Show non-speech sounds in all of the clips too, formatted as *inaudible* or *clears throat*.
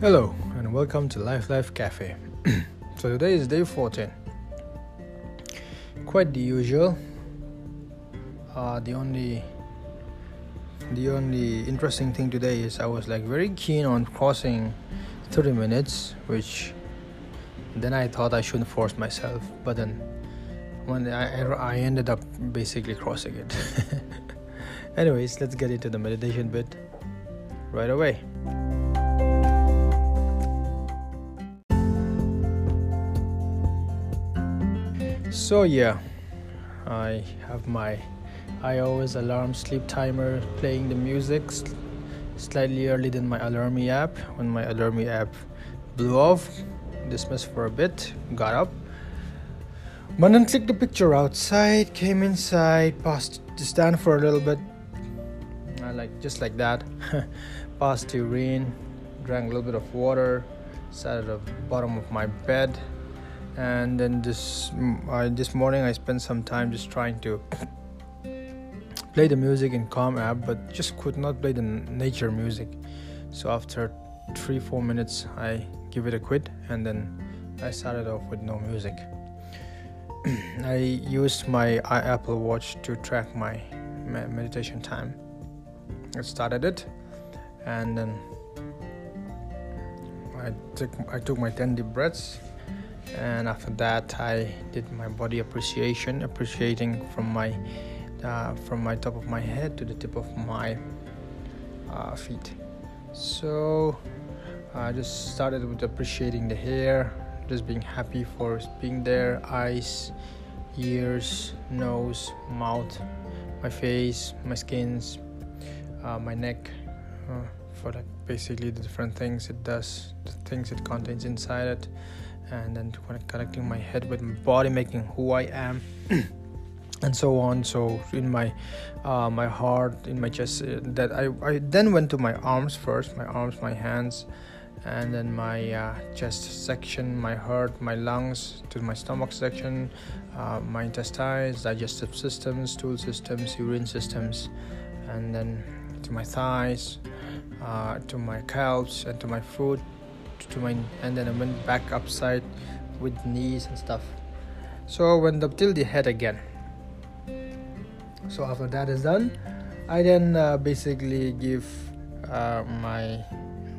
Hello and welcome to Life Life Cafe. *clears throat* so today is day 14. Quite the usual. Uh, the only the only interesting thing today is I was like very keen on crossing 30 minutes, which then I thought I shouldn't force myself, but then when I, I ended up basically crossing it. *laughs* Anyways, let's get into the meditation bit right away. So yeah, I have my iOS alarm sleep timer playing the music slightly early than my Alarmy app. When my Alarmy app blew off, dismissed for a bit, got up, went and clicked the picture outside, came inside, passed the stand for a little bit, I like just like that, *laughs* passed to urine, drank a little bit of water, sat at the bottom of my bed and then this uh, this morning I spent some time just trying to play the music in Calm app, but just could not play the nature music. So after three four minutes, I give it a quit, and then I started off with no music. *clears throat* I used my Apple Watch to track my meditation time. I started it, and then I took I took my ten deep breaths and after that i did my body appreciation appreciating from my uh, from my top of my head to the tip of my uh, feet. So i just started with appreciating the hair just being happy for being there eyes ears nose mouth my face my skins uh, my neck uh, for like basically the different things it does the things it contains inside it and then connecting my head with my body making who i am *clears throat* and so on. So in my uh, my heart in my chest uh, that I, I then went to my arms first my arms my hands and then my uh, chest section my heart my lungs to my stomach section uh, my intestines digestive systems stool systems urine systems and then to my thighs uh, to my calves and to my foot to my and then I went back upside with knees and stuff. So I went up till the head again. So after that is done, I then uh, basically give uh, my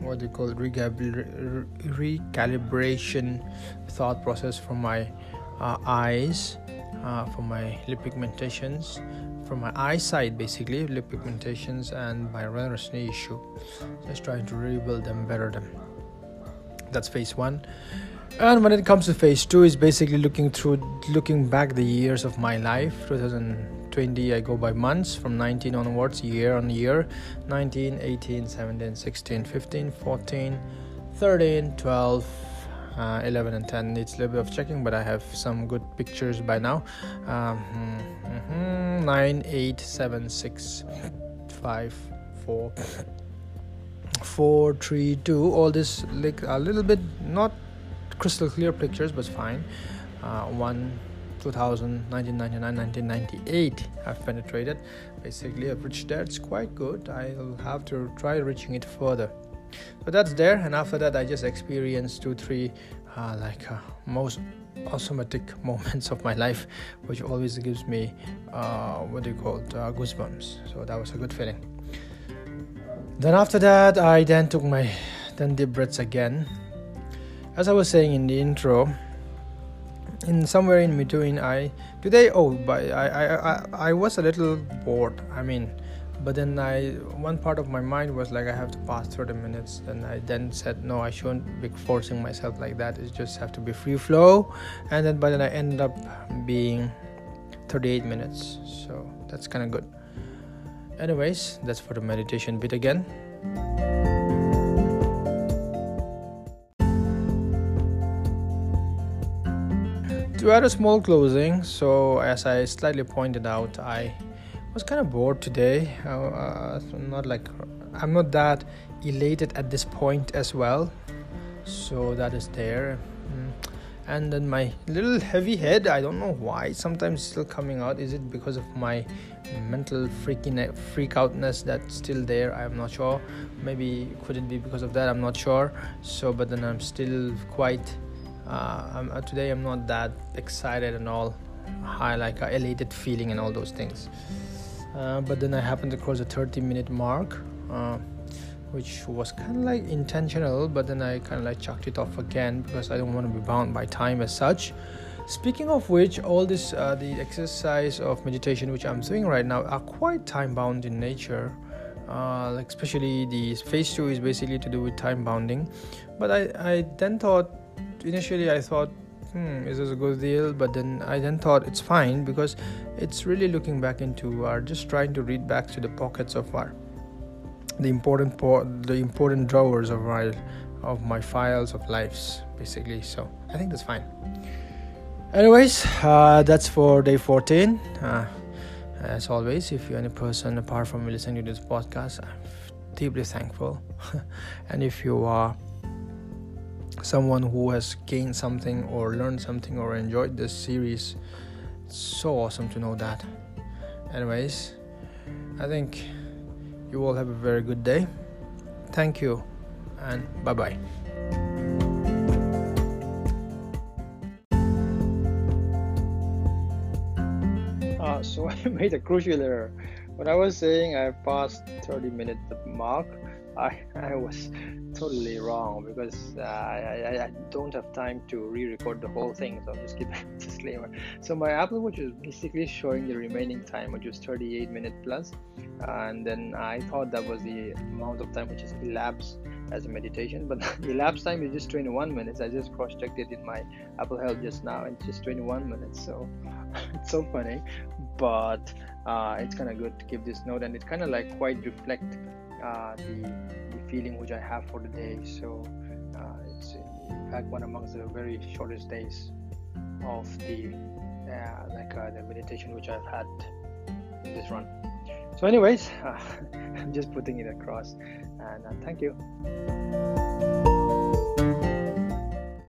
what do you call it, recalibration thought process for my uh, eyes, uh, for my lip pigmentations, for my eyesight basically lip pigmentations and my knee issue. Just trying to rebuild them, better them that's phase one. And when it comes to phase two is basically looking through looking back the years of my life 2020 i go by months from 19 onwards year on year 19 18 17 16 15 14 13 12 uh, 11 and 10 needs a little bit of checking but i have some good pictures by now. Um, mm-hmm, 9 8 7 6 5 4 four three two. All this like a little bit not crystal clear pictures but fine. Uh, one 2000 1999 1998 i've penetrated. Basically i've reached there. It's quite good. I'll have to try reaching it further. But that's there. And after that i just experienced two three uh, like uh, most automatic *laughs* moments of my life which always gives me uh, what do you call it uh, goosebumps. So that was a good feeling then after that, I then took my then deep breaths again. As I was saying in the intro, in somewhere in between, I today oh, but I I I, I was a little bored. I mean, but then I one part of my mind was like I have to pass 30 minutes. And I then said no, I shouldn't be forcing myself like that. It just have to be free flow. And then but then I ended up being 38 minutes. So that's kind of good anyways that's for the meditation bit again. To add a small closing so as i slightly pointed out i was kind of bored today. Uh, uh, not like i'm not that elated at this point as well. So that is there. Mm. And then my little heavy head i don't know why sometimes still coming out. Is it because of my mental freaking freak outness that's still there? I'm not sure. Maybe could it be because of that? I'm not sure. So but then i'm still quite uh, I'm, uh, today i'm not that excited and all. High like a elated feeling and all those things. Uh, but then i happened to cross the 30 minute mark. Uh, which was kind of like intentional but then i kind of like chucked it off again because i don't want to be bound by time as such. Speaking of which all this uh, the exercise of meditation which i'm doing right now are quite time bound in nature. Uh, especially the phase two is basically to do with time bounding. But i i then thought initially i thought hmm is this a good deal? But then i then thought it's fine because it's really looking back into our just trying to read back to the pockets of our the important po- the important drawers of my of my files of lives basically. So i think that's fine. Anyways uh, that's for day 14 uh, as always if you're any person apart from me listening to this podcast i'm deeply thankful. *laughs* And if you are someone who has gained something or learned something or enjoyed this series it's so awesome to know that. Anyways i think you all have a very good day. Thank you and bye bye uh, so *laughs* i made a crucial error. When i was saying i passed 30 minute mark I, I was totally wrong because uh, I, I don't have time to re-record the whole thing so I'll just give *laughs* a disclaimer. So my Apple Watch is basically showing the remaining time which is 38 minutes plus and then I thought that was the amount of time which is elapsed as a meditation but *laughs* the elapsed time is just 21 minutes. I just cross-checked it in my Apple Health just now and it's just 21 minutes so *laughs* it's so funny but uh, it's kind of good to give this note and it kind of like quite reflect uh, the, the feeling which I have for the day. So uh, it's in fact one amongst the very shortest days of the uh, like uh, the meditation which I've had in this run. So, anyways, *laughs* I'm just putting it across, and thank you.